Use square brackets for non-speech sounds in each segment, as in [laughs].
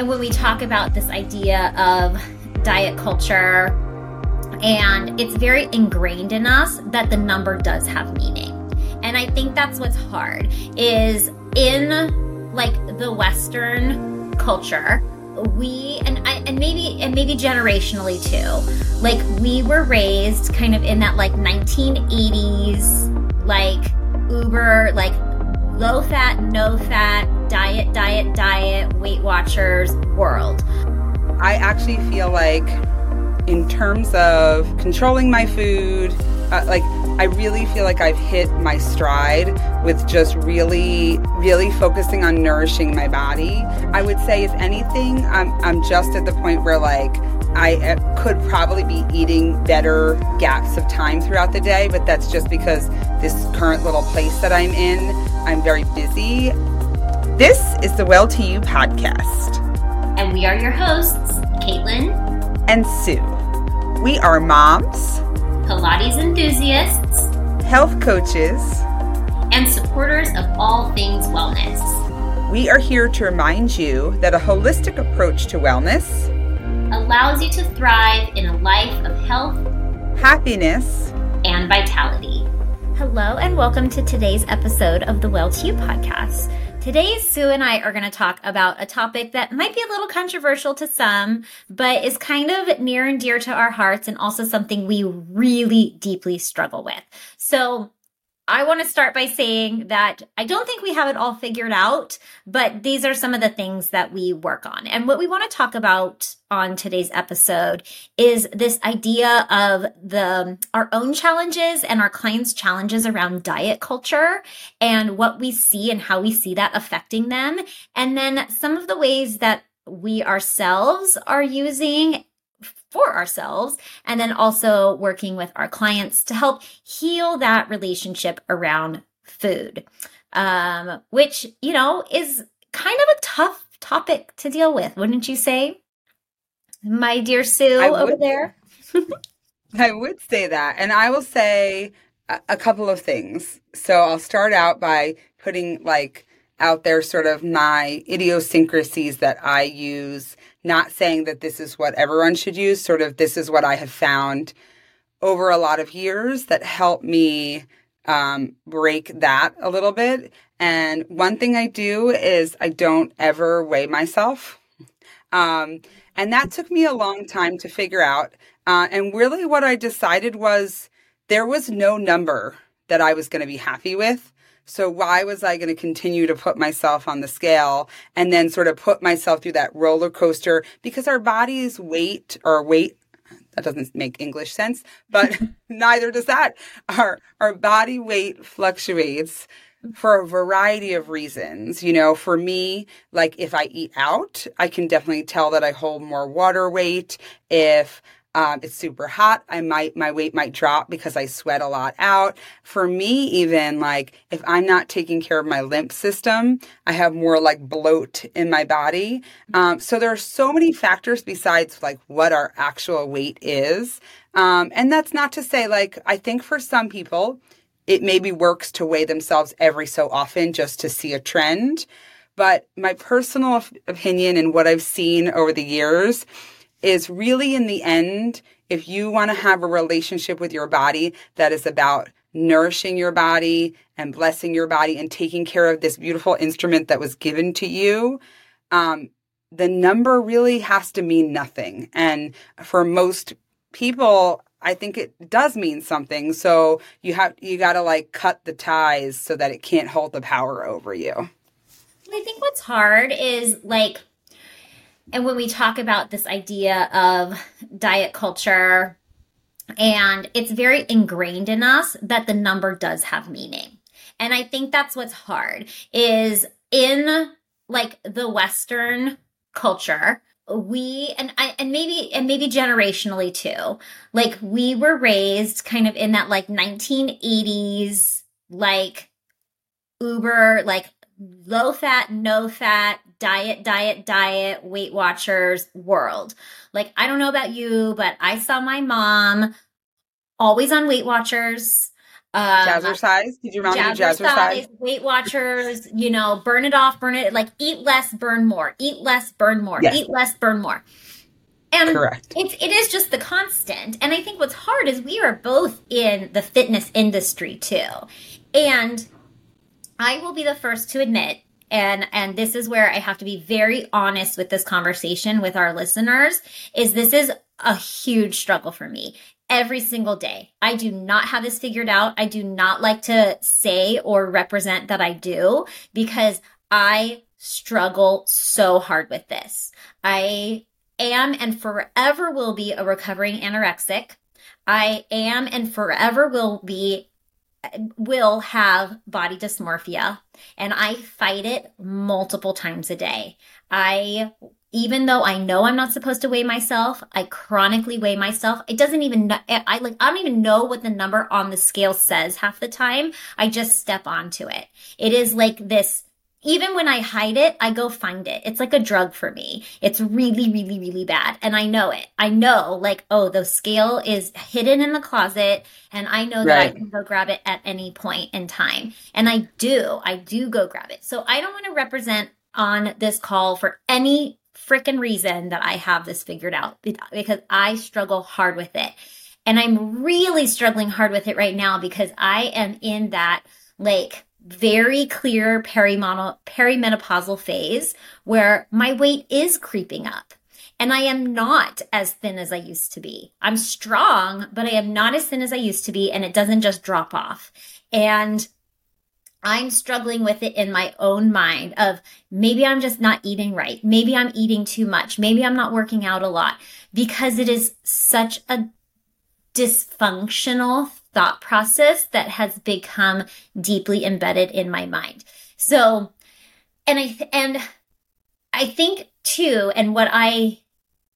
And when we talk about this idea of diet culture, and it's very ingrained in us that the number does have meaning. And I think that's what's hard is in like the Western culture, we and I, and maybe and maybe generationally too. Like we were raised kind of in that like 1980s like uber like low fat, no fat, diet, diet, diet, Weight Watchers world. I actually feel like in terms of controlling my food, uh, like I really feel like I've hit my stride with just really, really focusing on nourishing my body. I would say, if anything, I'm, I'm just at the point where like I uh, could probably be eating better gaps of time throughout the day, but that's just because this current little place that I'm in, I'm very busy. This is the Well2You podcast. And we are your hosts, Caitlin and Sue. We are moms Pilates enthusiasts, health coaches, and supporters of all things wellness. We are here to remind you that a holistic approach to wellness allows you to thrive in a life of health, happiness, and vitality. Hello, and welcome to today's episode of the Well2You podcast. Today, Sue and I are going to talk about a topic that might be a little controversial to some, but is kind of near and dear to our hearts and also something we really deeply struggle with. So, I want to start by saying that I don't think we have it all figured out, but these are some of the things that we work on. And what we want to talk about on today's episode is this idea of the our own challenges and our clients' challenges around diet culture and what we see and how we see that affecting them. And then some of the ways that we ourselves are using for ourselves and then also working with our clients to help heal that relationship around food um, which you know is kind of a tough topic to deal with wouldn't you say? My dear sue over there. [laughs] I would say that and i will say a, a couple of things. So i'll start out by putting like out there sort of my idiosyncrasies that i use not saying that this is what everyone should use, sort of this is what I have found over a lot of years that helped me um, break that a little bit. And one thing I do is I don't ever weigh myself. Um, and that took me a long time to figure out. Uh, and really, what I decided was there was no number that I was going to be happy with. So why was I going to continue to put myself on the scale and then sort of put myself through that roller coaster? Because our body's weight or weight that doesn't make English sense, but [laughs] neither does that. Our our body weight fluctuates for a variety of reasons. You know, for me, like if I eat out, I can definitely tell that I hold more water weight. If um, it's super hot. I might, my weight might drop because I sweat a lot out. For me, even like if I'm not taking care of my lymph system, I have more like bloat in my body. Um, so there are so many factors besides like what our actual weight is. Um, and that's not to say like, I think for some people, it maybe works to weigh themselves every so often just to see a trend. But my personal opinion and what I've seen over the years is really in the end, if you want to have a relationship with your body that is about nourishing your body and blessing your body and taking care of this beautiful instrument that was given to you, um, the number really has to mean nothing. And for most people, I think it does mean something. So you have you got to like cut the ties so that it can't hold the power over you. I think what's hard is like and when we talk about this idea of diet culture, and it's very ingrained in us that the number does have meaning. And I think that's what's hard is in like the Western culture, we and I and maybe and maybe generationally too. Like we were raised kind of in that like 1980s like uber like low fat, no fat, diet, diet, diet, Weight Watchers world. Like, I don't know about you, but I saw my mom always on Weight Watchers. Um, jazzercise. Did you jazzercise? jazzercise? Weight Watchers. You know, burn it off, burn it. Like eat less, burn more. Eat less, burn more. Yes. Eat less, burn more. And Correct. It's, it is just the constant. And I think what's hard is we are both in the fitness industry too. And I will be the first to admit and and this is where I have to be very honest with this conversation with our listeners is this is a huge struggle for me every single day. I do not have this figured out. I do not like to say or represent that I do because I struggle so hard with this. I am and forever will be a recovering anorexic. I am and forever will be will have body dysmorphia and I fight it multiple times a day. I even though I know I'm not supposed to weigh myself, I chronically weigh myself. It doesn't even I like I don't even know what the number on the scale says half the time. I just step onto it. It is like this even when I hide it, I go find it. It's like a drug for me. It's really, really, really bad. And I know it. I know, like, oh, the scale is hidden in the closet, and I know that. I can go grab it at any point in time. And I do. I do go grab it. So I don't want to represent on this call for any freaking reason that I have this figured out because I struggle hard with it. And I'm really struggling hard with it right now because I am in that, like, very clear perimenopausal phase where my weight is creeping up. And I am not as thin as I used to be. I'm strong, but I am not as thin as I used to be, and it doesn't just drop off. And I'm struggling with it in my own mind of maybe I'm just not eating right. Maybe I'm eating too much. Maybe I'm not working out a lot because it is such a dysfunctional thought process that has become deeply embedded in my mind. So, and I, and I think too, and what I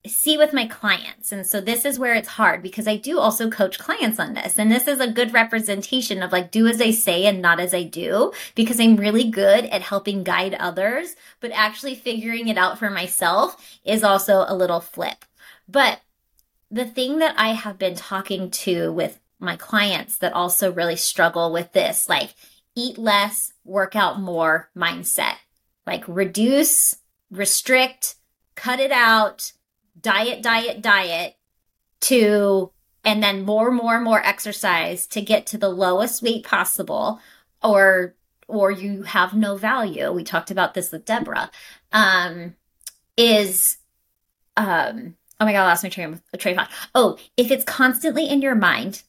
see with my clients. And so this is where it's hard because I do also coach clients on this. And this is a good representation of like do as I say and not as I do because I'm really good at helping guide others, but actually figuring it out for myself is also a little flip. But the thing that I have been talking to with my clients that also really struggle with this like eat less, work out more mindset. Like reduce, restrict, cut it out, diet, diet, diet to, and then more, more, more exercise to get to the lowest weight possible or, or you have no value. We talked about this with Deborah. Um, is, um, oh my God, I lost my train of thought. Oh, if it's constantly in your mind,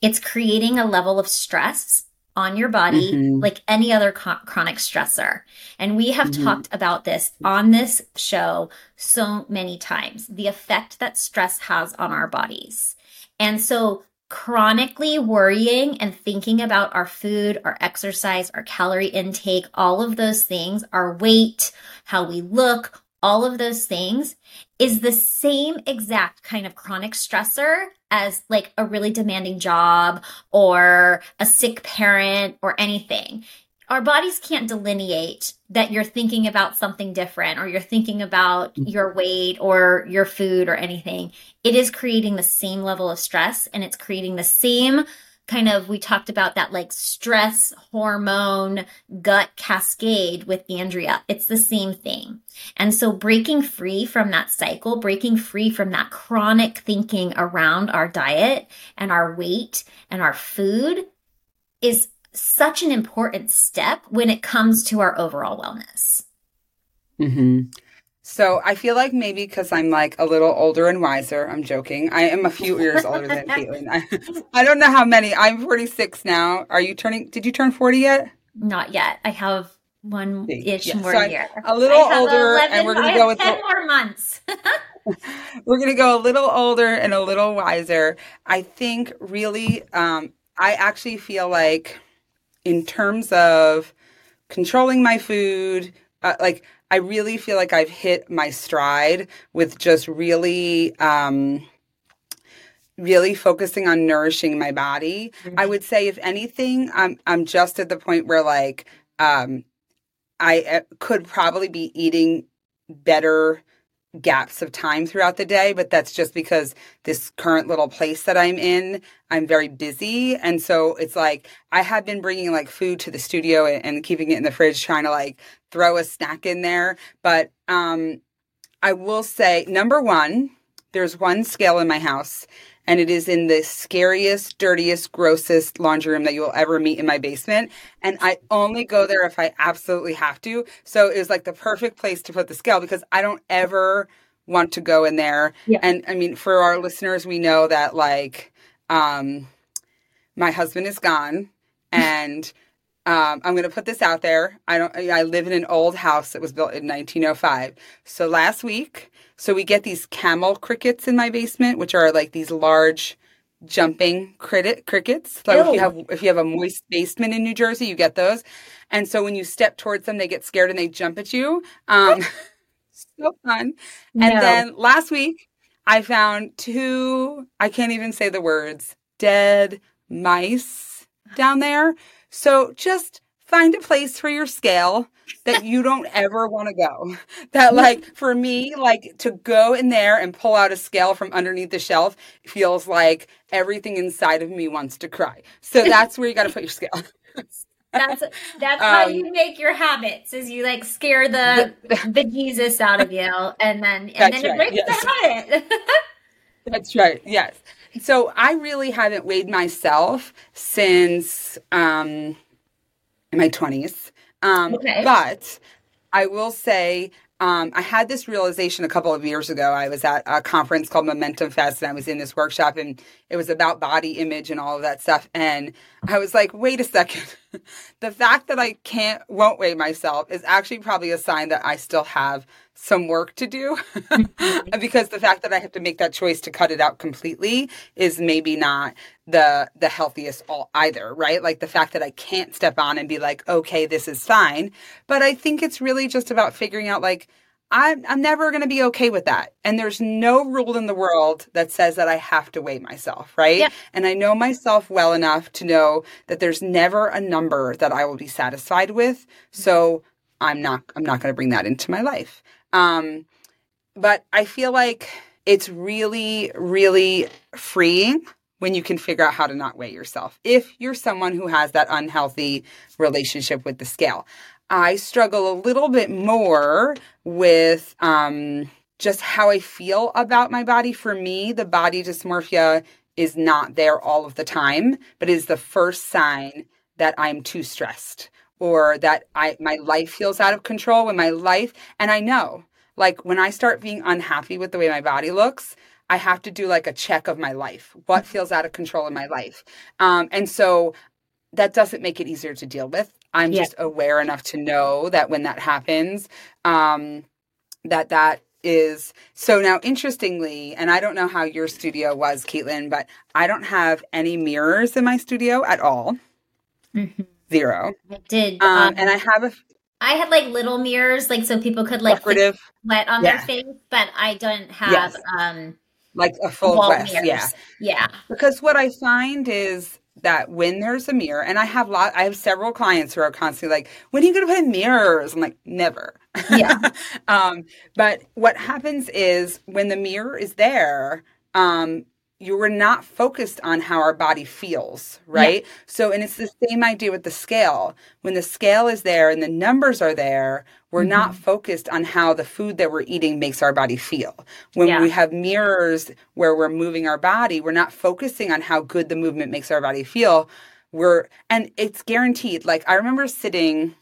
it's creating a level of stress on your body mm-hmm. like any other co- chronic stressor. And we have mm-hmm. talked about this on this show so many times the effect that stress has on our bodies. And so chronically worrying and thinking about our food, our exercise, our calorie intake, all of those things, our weight, how we look, all of those things is the same exact kind of chronic stressor as like a really demanding job or a sick parent or anything. Our bodies can't delineate that you're thinking about something different or you're thinking about mm. your weight or your food or anything. It is creating the same level of stress and it's creating the same kind of we talked about that like stress hormone gut cascade with Andrea. It's the same thing. And so breaking free from that cycle, breaking free from that chronic thinking around our diet and our weight and our food is such an important step when it comes to our overall wellness. Mhm. So I feel like maybe because I'm like a little older and wiser, I'm joking. I am a few years older than [laughs] Caitlin. I, I don't know how many. I'm 46 now. Are you turning? Did you turn 40 yet? Not yet. I have one ish yeah. more so year. A little older, 11, and we're gonna go with ten the, more months. [laughs] [laughs] we're gonna go a little older and a little wiser. I think really, um, I actually feel like, in terms of controlling my food, uh, like I really feel like I've hit my stride with just really um really focusing on nourishing my body. Mm-hmm. I would say if anything I'm I'm just at the point where like um I uh, could probably be eating better gaps of time throughout the day, but that's just because this current little place that I'm in, I'm very busy. And so it's like I have been bringing like food to the studio and, and keeping it in the fridge, trying to like throw a snack in there. But um, I will say, number one, there's one scale in my house and it is in the scariest, dirtiest, grossest laundry room that you will ever meet in my basement. And I only go there if I absolutely have to. So it was like the perfect place to put the scale because I don't ever want to go in there. Yeah. And I mean, for our listeners, we know that like um, my husband is gone [laughs] and. Um, I'm going to put this out there. I don't. I live in an old house that was built in 1905. So last week, so we get these camel crickets in my basement, which are like these large jumping cricket crickets. Like if you have if you have a moist basement in New Jersey, you get those. And so when you step towards them, they get scared and they jump at you. Um, [laughs] so fun. No. And then last week, I found two. I can't even say the words. Dead mice down there. So just find a place for your scale that you don't ever want to go. That like for me, like to go in there and pull out a scale from underneath the shelf feels like everything inside of me wants to cry. So [laughs] that's where you got to put your scale. That's that's how um, you make your habits. Is you like scare the the Jesus out of you, and then and then it breaks yes. the habit. [laughs] that's right. Yes. So I really haven't weighed myself since um in my 20s. Um, okay. But I will say, um, I had this realization a couple of years ago. I was at a conference called Momentum Fest, and I was in this workshop, and it was about body image and all of that stuff. And I was like, wait a second. [laughs] the fact that I can't, won't weigh myself is actually probably a sign that I still have some work to do [laughs] mm-hmm. because the fact that I have to make that choice to cut it out completely is maybe not the the healthiest all either, right? Like the fact that I can't step on and be like, okay, this is fine. But I think it's really just about figuring out like I'm I'm never going to be okay with that. And there's no rule in the world that says that I have to weigh myself, right? Yeah. And I know myself well enough to know that there's never a number that I will be satisfied with. So I'm not I'm not going to bring that into my life. Um, but I feel like it's really, really freeing when you can figure out how to not weigh yourself if you're someone who has that unhealthy relationship with the scale. I struggle a little bit more with um, just how I feel about my body. For me, the body dysmorphia is not there all of the time, but is the first sign that I'm too stressed or that I my life feels out of control when my life and I know like when I start being unhappy with the way my body looks, I have to do like a check of my life. What mm-hmm. feels out of control in my life? Um, and so that doesn't make it easier to deal with. I'm yeah. just aware enough to know that when that happens, um, that that is so now interestingly, and I don't know how your studio was, Caitlin, but I don't have any mirrors in my studio at all. Mm-hmm. Zero. I did. Um, um, and I have a. I had like little mirrors, like so people could like decorative wet on yeah. their face, but I don't have yes. um like a full west. Yeah, yeah. Because what I find is that when there's a mirror, and I have lot, I have several clients who are constantly like, "When are you going to put in mirrors?" I'm like, "Never." Yeah. [laughs] um, but what happens is when the mirror is there, um, you were not focused on how our body feels, right? Yeah. So, and it's the same idea with the scale. When the scale is there and the numbers are there, we're mm-hmm. not focused on how the food that we're eating makes our body feel. When yeah. we have mirrors where we're moving our body, we're not focusing on how good the movement makes our body feel. We're, and it's guaranteed. Like, I remember sitting,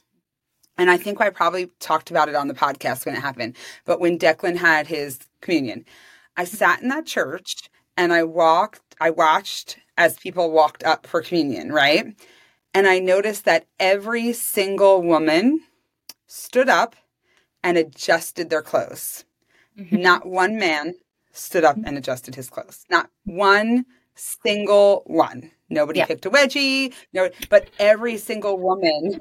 and I think I probably talked about it on the podcast when it happened, but when Declan had his communion, I sat in that church and I walked, I watched as people walked up for communion, right? And I noticed that every single woman stood up and adjusted their clothes. Mm-hmm. Not one man stood up and adjusted his clothes. Not one single one. Nobody yeah. picked a wedgie. No, but every single woman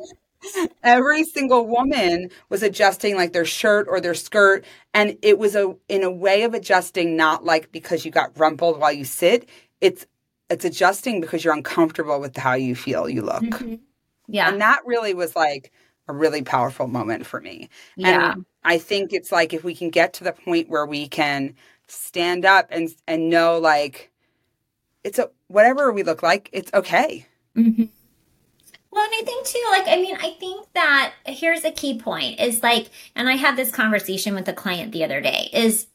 every single woman was adjusting like their shirt or their skirt and it was a in a way of adjusting not like because you got rumpled while you sit it's it's adjusting because you're uncomfortable with how you feel you look mm-hmm. yeah and that really was like a really powerful moment for me yeah. and I think it's like if we can get to the point where we can stand up and and know like it's a whatever we look like, it's okay. Mm-hmm. I think too, like, I mean, I think that here's a key point is like, and I had this conversation with a client the other day is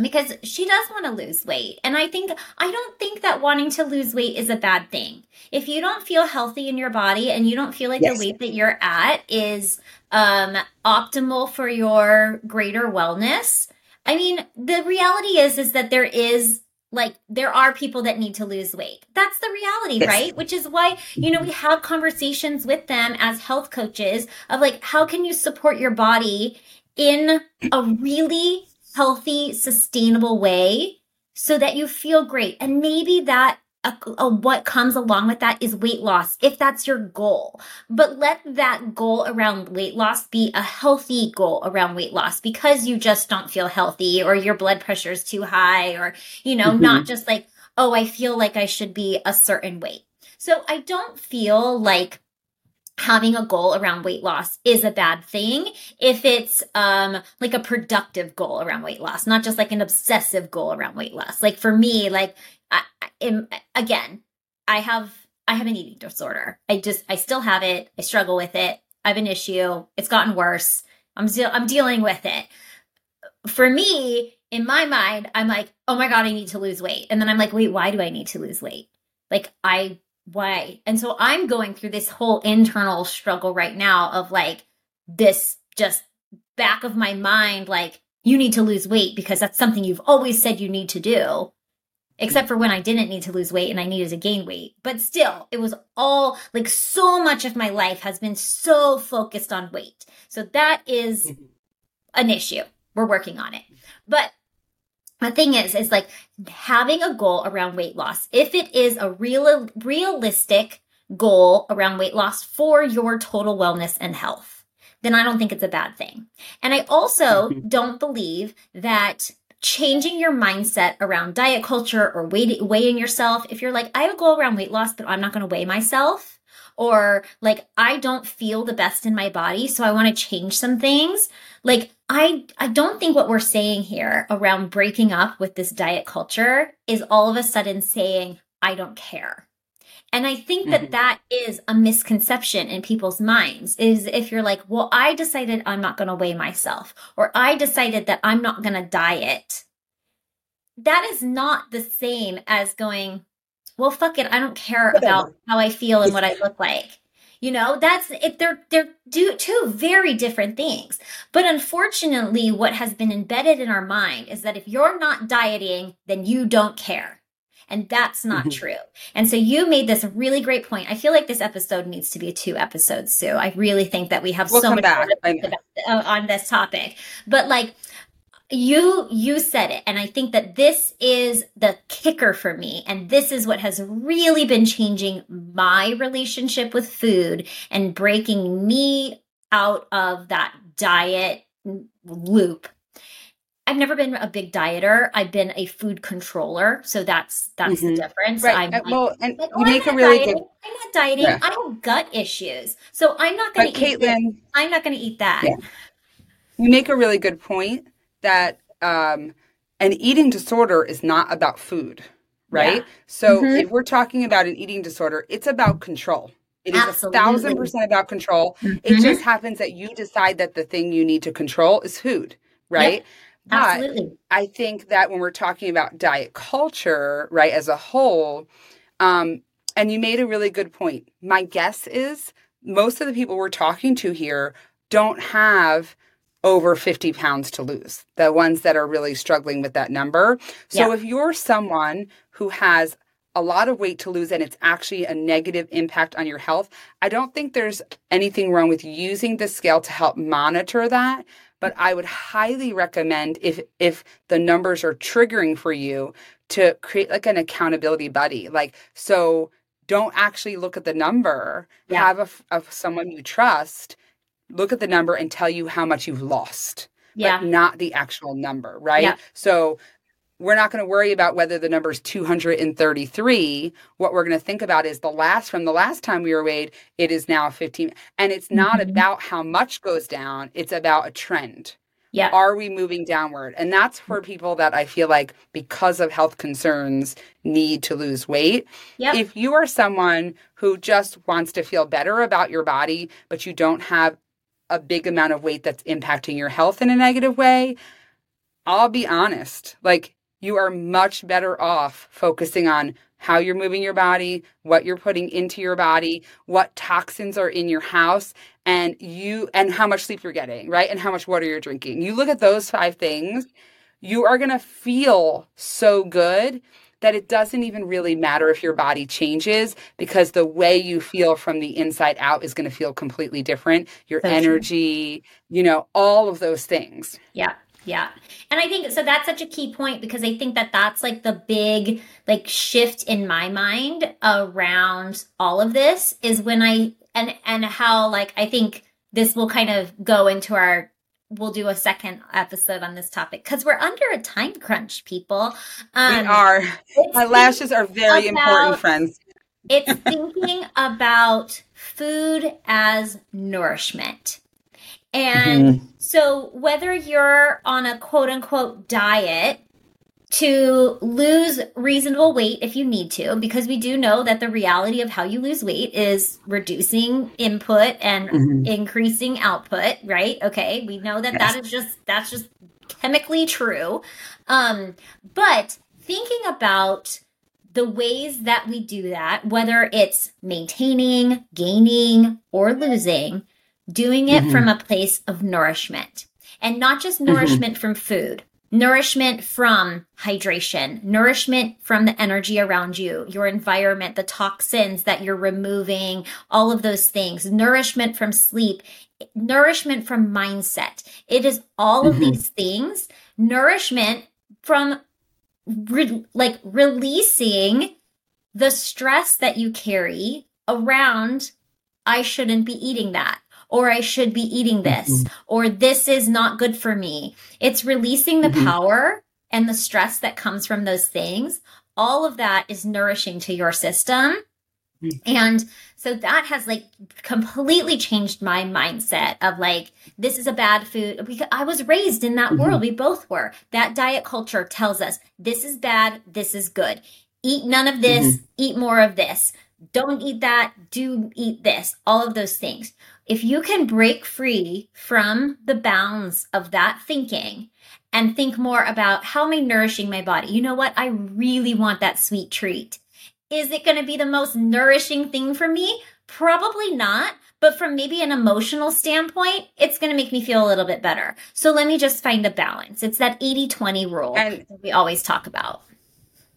because she does want to lose weight. And I think, I don't think that wanting to lose weight is a bad thing. If you don't feel healthy in your body and you don't feel like yes. the weight that you're at is um, optimal for your greater wellness, I mean, the reality is, is that there is like there are people that need to lose weight. That's the reality, yes. right? Which is why, you know, we have conversations with them as health coaches of like, how can you support your body in a really healthy, sustainable way so that you feel great. And maybe that a, a, what comes along with that is weight loss if that's your goal. But let that goal around weight loss be a healthy goal around weight loss because you just don't feel healthy or your blood pressure is too high or, you know, mm-hmm. not just like, oh, I feel like I should be a certain weight. So I don't feel like having a goal around weight loss is a bad thing if it's um like a productive goal around weight loss not just like an obsessive goal around weight loss like for me like I, am again i have i have an eating disorder. I just i still have it. I struggle with it. I have an issue. It's gotten worse. I'm still i'm dealing with it. For me in my mind i'm like oh my god i need to lose weight. And then i'm like wait why do i need to lose weight? Like i why? And so I'm going through this whole internal struggle right now of like this just back of my mind, like, you need to lose weight because that's something you've always said you need to do. Except for when I didn't need to lose weight and I needed to gain weight. But still, it was all like so much of my life has been so focused on weight. So that is mm-hmm. an issue. We're working on it. But the thing is, is like having a goal around weight loss. If it is a real, realistic goal around weight loss for your total wellness and health, then I don't think it's a bad thing. And I also mm-hmm. don't believe that changing your mindset around diet culture or weighing yourself, if you're like, I have a goal around weight loss, but I'm not going to weigh myself, or like, I don't feel the best in my body, so I want to change some things. Like, I, I don't think what we're saying here around breaking up with this diet culture is all of a sudden saying, I don't care. And I think that mm-hmm. that is a misconception in people's minds is if you're like, well, I decided I'm not going to weigh myself, or I decided that I'm not going to diet. That is not the same as going, well, fuck it. I don't care about how I feel and what I [laughs] look like. You know, that's it. They're they're do, two very different things. But unfortunately, what has been embedded in our mind is that if you're not dieting, then you don't care. And that's not mm-hmm. true. And so you made this really great point. I feel like this episode needs to be two episodes, Sue. I really think that we have we'll so much back. Uh, on this topic. But like, you you said it and i think that this is the kicker for me and this is what has really been changing my relationship with food and breaking me out of that diet loop I've never been a big dieter. I've been a food controller, so that's that's mm-hmm. the difference. Right. I'm uh, like, well, and like, you oh, make a really dieting. good. I'm not dieting. Yeah. I have gut issues, so I'm not going to eat. Caitlin, I'm not going to eat that. Yeah. You make a really good point that um, an eating disorder is not about food, right? Yeah. So mm-hmm. if we're talking about an eating disorder, it's about control. It is Absolutely. a thousand percent about control. Mm-hmm. It just happens that you decide that the thing you need to control is food, right? Yep. Absolutely. But I think that when we're talking about diet culture, right, as a whole, um, and you made a really good point. My guess is most of the people we're talking to here don't have over 50 pounds to lose, the ones that are really struggling with that number. So yeah. if you're someone who has a lot of weight to lose and it's actually a negative impact on your health, I don't think there's anything wrong with using the scale to help monitor that. But I would highly recommend if if the numbers are triggering for you to create like an accountability buddy. Like so don't actually look at the number. Yeah. Have a, a someone you trust look at the number and tell you how much you've lost, yeah. but not the actual number, right? Yeah. So we're not going to worry about whether the number is 233. What we're going to think about is the last from the last time we were weighed, it is now 15. And it's not mm-hmm. about how much goes down, it's about a trend, Yeah. Are we moving downward? And that's for people that I feel like because of health concerns need to lose weight. Yep. If you are someone who just wants to feel better about your body, but you don't have a big amount of weight that's impacting your health in a negative way, I'll be honest. Like you are much better off focusing on how you're moving your body, what you're putting into your body, what toxins are in your house, and you and how much sleep you're getting, right? And how much water you're drinking. You look at those five things, you are going to feel so good that it doesn't even really matter if your body changes because the way you feel from the inside out is going to feel completely different. Your true. energy, you know, all of those things. Yeah. Yeah. And I think so that's such a key point because I think that that's like the big like shift in my mind around all of this is when I and and how like I think this will kind of go into our we'll do a second episode on this topic because we're under a time crunch people um we are. My lashes are very about- important, friends. it's thinking about food as nourishment. And so, whether you're on a quote unquote diet to lose reasonable weight if you need to, because we do know that the reality of how you lose weight is reducing input and Mhm. increasing output, right? Okay, we know that that is just that's just chemically true. Um, but thinking about the ways that we do that, whether it's maintaining, gaining, or losing, doing it Mhm. from a place of nourishment and not just nourishment from food. Nourishment from hydration, nourishment from the energy around you, your environment, the toxins that you're removing, all of those things, nourishment from sleep, nourishment from mindset. It is all of Mhm. these things, nourishment from re- like releasing the stress that you carry around I shouldn't be eating that or I should be eating this or this is not good for me. It's releasing the Mhm. power and the stress that comes from those things. All of that is nourishing to your system. Mhm. And so that has like completely changed my mindset of like, this is a bad food. Because I was raised in that Mhm. world. We both were. That diet culture tells us this is bad, this is good. Eat none of this, eat more of this. Don't eat that, do eat this. All of those things. If you can break free from the bounds of that thinking and think more about how am I nourishing my body? You know what? I really want that sweet treat. Is it going to be the most nourishing thing for me? Probably not. But from maybe an emotional standpoint, it's going to make me feel a little bit better. So let me just find a balance. It's that 80 20 rule And- that we always talk about.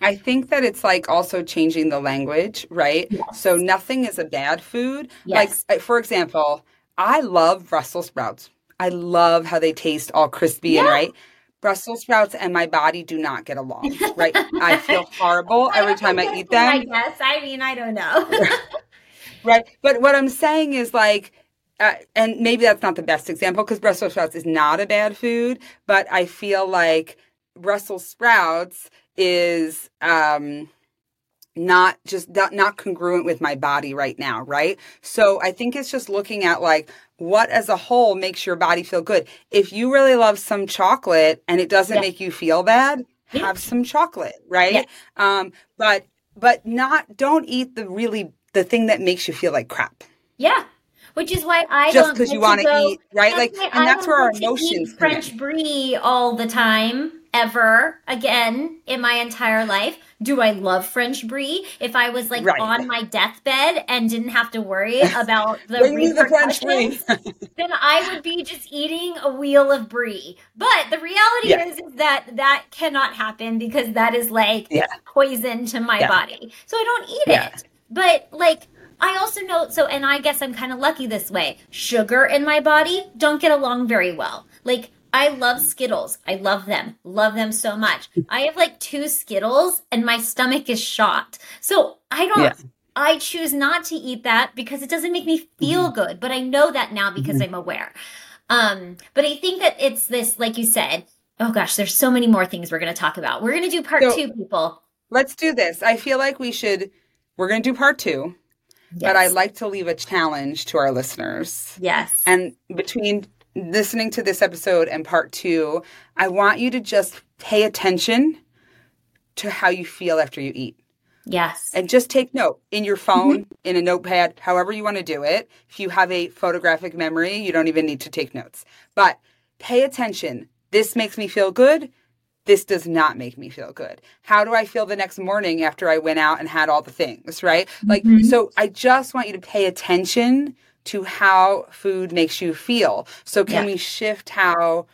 I think that it's like also changing the language, right? Yes. So nothing is a bad food. Yes. Like, for example, I love Brussels sprouts. I love how they taste all crispy and right. Brussels sprouts and my body do not get along, right? I [laughs] feel horrible every time I eat them. I guess. I mean, I don't know. [laughs] [laughs] right? But what I'm saying is like, uh, and maybe that's not the best example because Brussels sprouts is not a bad food, but I feel like Brussels sprouts is um not just not, congruent with my body right now, right? So I think it's just looking at like what as a whole makes your body feel good. If you really love some chocolate and it doesn't Yeah. make you feel bad, Yeah. have some chocolate, right? Yeah. Um but but not don't eat the really the thing that makes you feel like crap. yeah. Which is why I just because you want to eat, right? Like and I that's where our emotions. French brie all the time, ever again in my entire life. Do I love French brie? If I was like Right. on my deathbed and didn't have to worry [laughs] about the the French brie. then I would be just eating a wheel of brie. But the reality Yeah. is, is that that cannot happen because that is like Yeah. poison to my Yeah. body. So I don't eat it. But like I also know so and I guess I'm kind of lucky this way. Sugar in my body don't get along very well. Like I love Skittles. I love them. Love them so much. [laughs] I have like two Skittles and my stomach is shot. So I don't Yeah. I choose not to eat that because it doesn't make me feel Mm-hmm. good, but I know that now because I'm aware. Um, but I think that it's this, like you said, oh gosh, there's so many more things we're going to talk about. We're going to do part So- two, people. Let's do this. I feel like we should we're going to do part 2, but I'd like to leave a challenge to our listeners. yes. And between listening to this episode and part two, I want you to just pay attention to how you feel after you eat. Yes. And just take note in your phone, mm-hmm. in a notepad, however you want to do it. If you have a photographic memory, you don't even need to take notes. But pay attention. This makes me feel good. This does not make me feel good. How do I feel the next morning after I went out and had all the things, right? Like, mm-hmm. so I just want you to pay attention to how food makes you feel. So can Yeah. we shift how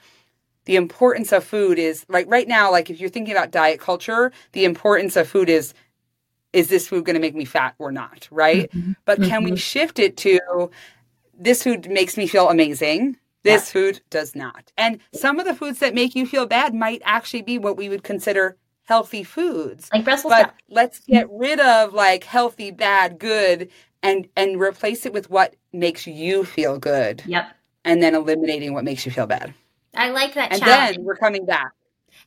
the importance of food is like right now like if you're thinking about diet culture, the importance of food is is this food going to make me fat or not, right? Mm-hmm. But can we mm-hmm. shift it to this food makes me feel amazing. This food does not. And some of the foods that make you feel bad might actually be what we would consider healthy foods Like Brussels but sprouts. let's get rid of like healthy bad good and and replace it with what makes you feel good Yep. and then eliminating what makes you feel bad I like that and challenge. then we're coming back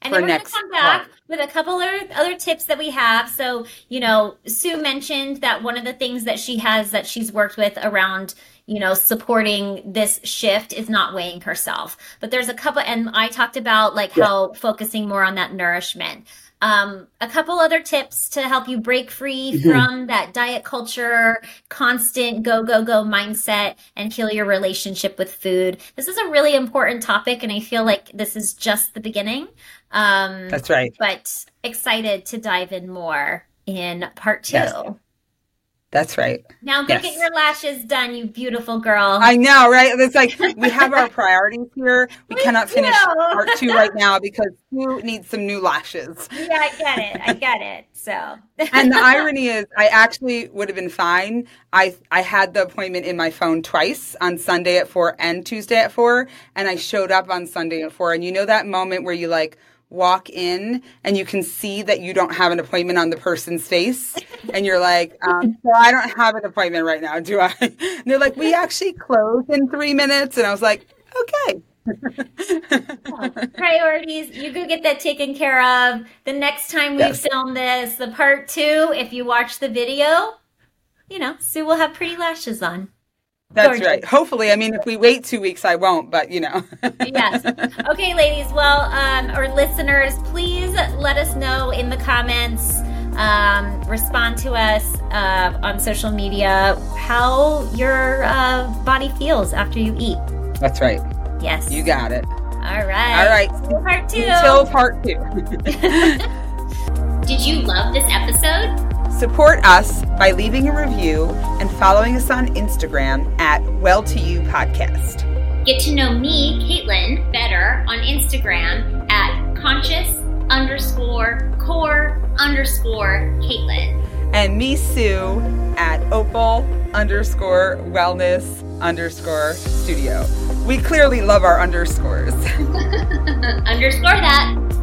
And then we're going to come back part. with a couple other, other tips that we have. So, you know, Sue mentioned that one of the things that she has that she's worked with around, you know, supporting this shift is not weighing herself. But there's a couple, and I talked about like how focusing more on that nourishment. Um, a couple other tips to help you break free Mm-hmm. from that diet culture, constant go, go, go mindset and heal your relationship with food. This is a really important topic, and I feel like this is just the beginning. Um, that's right but excited to dive in more in part two. Yes. That's right Now go Yes. get your lashes done, you beautiful girl. i know right it's like we [laughs] have our priorities here we, We cannot finish part two right now because you need some new lashes yeah, I get it. I get it. So and the [laughs] irony is i actually would have been fine i i had the appointment in my phone twice on sunday at four and tuesday at four and i showed up on sunday at four and you know that moment where you like walk in and you can see that you don't have an appointment on the person's face and you're like um, so i don't have an appointment right now do i and they're like we actually close in three minutes and i was like okay [laughs] priorities, you go get that taken care of. The next time we Yes. film this, the part two, if you watch the video, you know, Sue will have pretty lashes on. That's Gorgeous. right hopefully i mean if we wait two weeks i won't but you know [laughs] yes. Okay, ladies. Well, um, or listeners, please let us know in the comments. Um, respond to us uh, on social media how your uh, body feels after you eat. that's right Yes. you got it All right. all right Until Part two. until part two [laughs] [laughs] Did you love this episode? Support us by leaving a review and following us on Instagram at Well2You Podcast. Get to know me, Caitlin, better on Instagram at conscious underscore core underscore Caitlin. And me, Sue, at Opal underscore wellness underscore studio. We clearly love our underscores. [laughs] underscore that.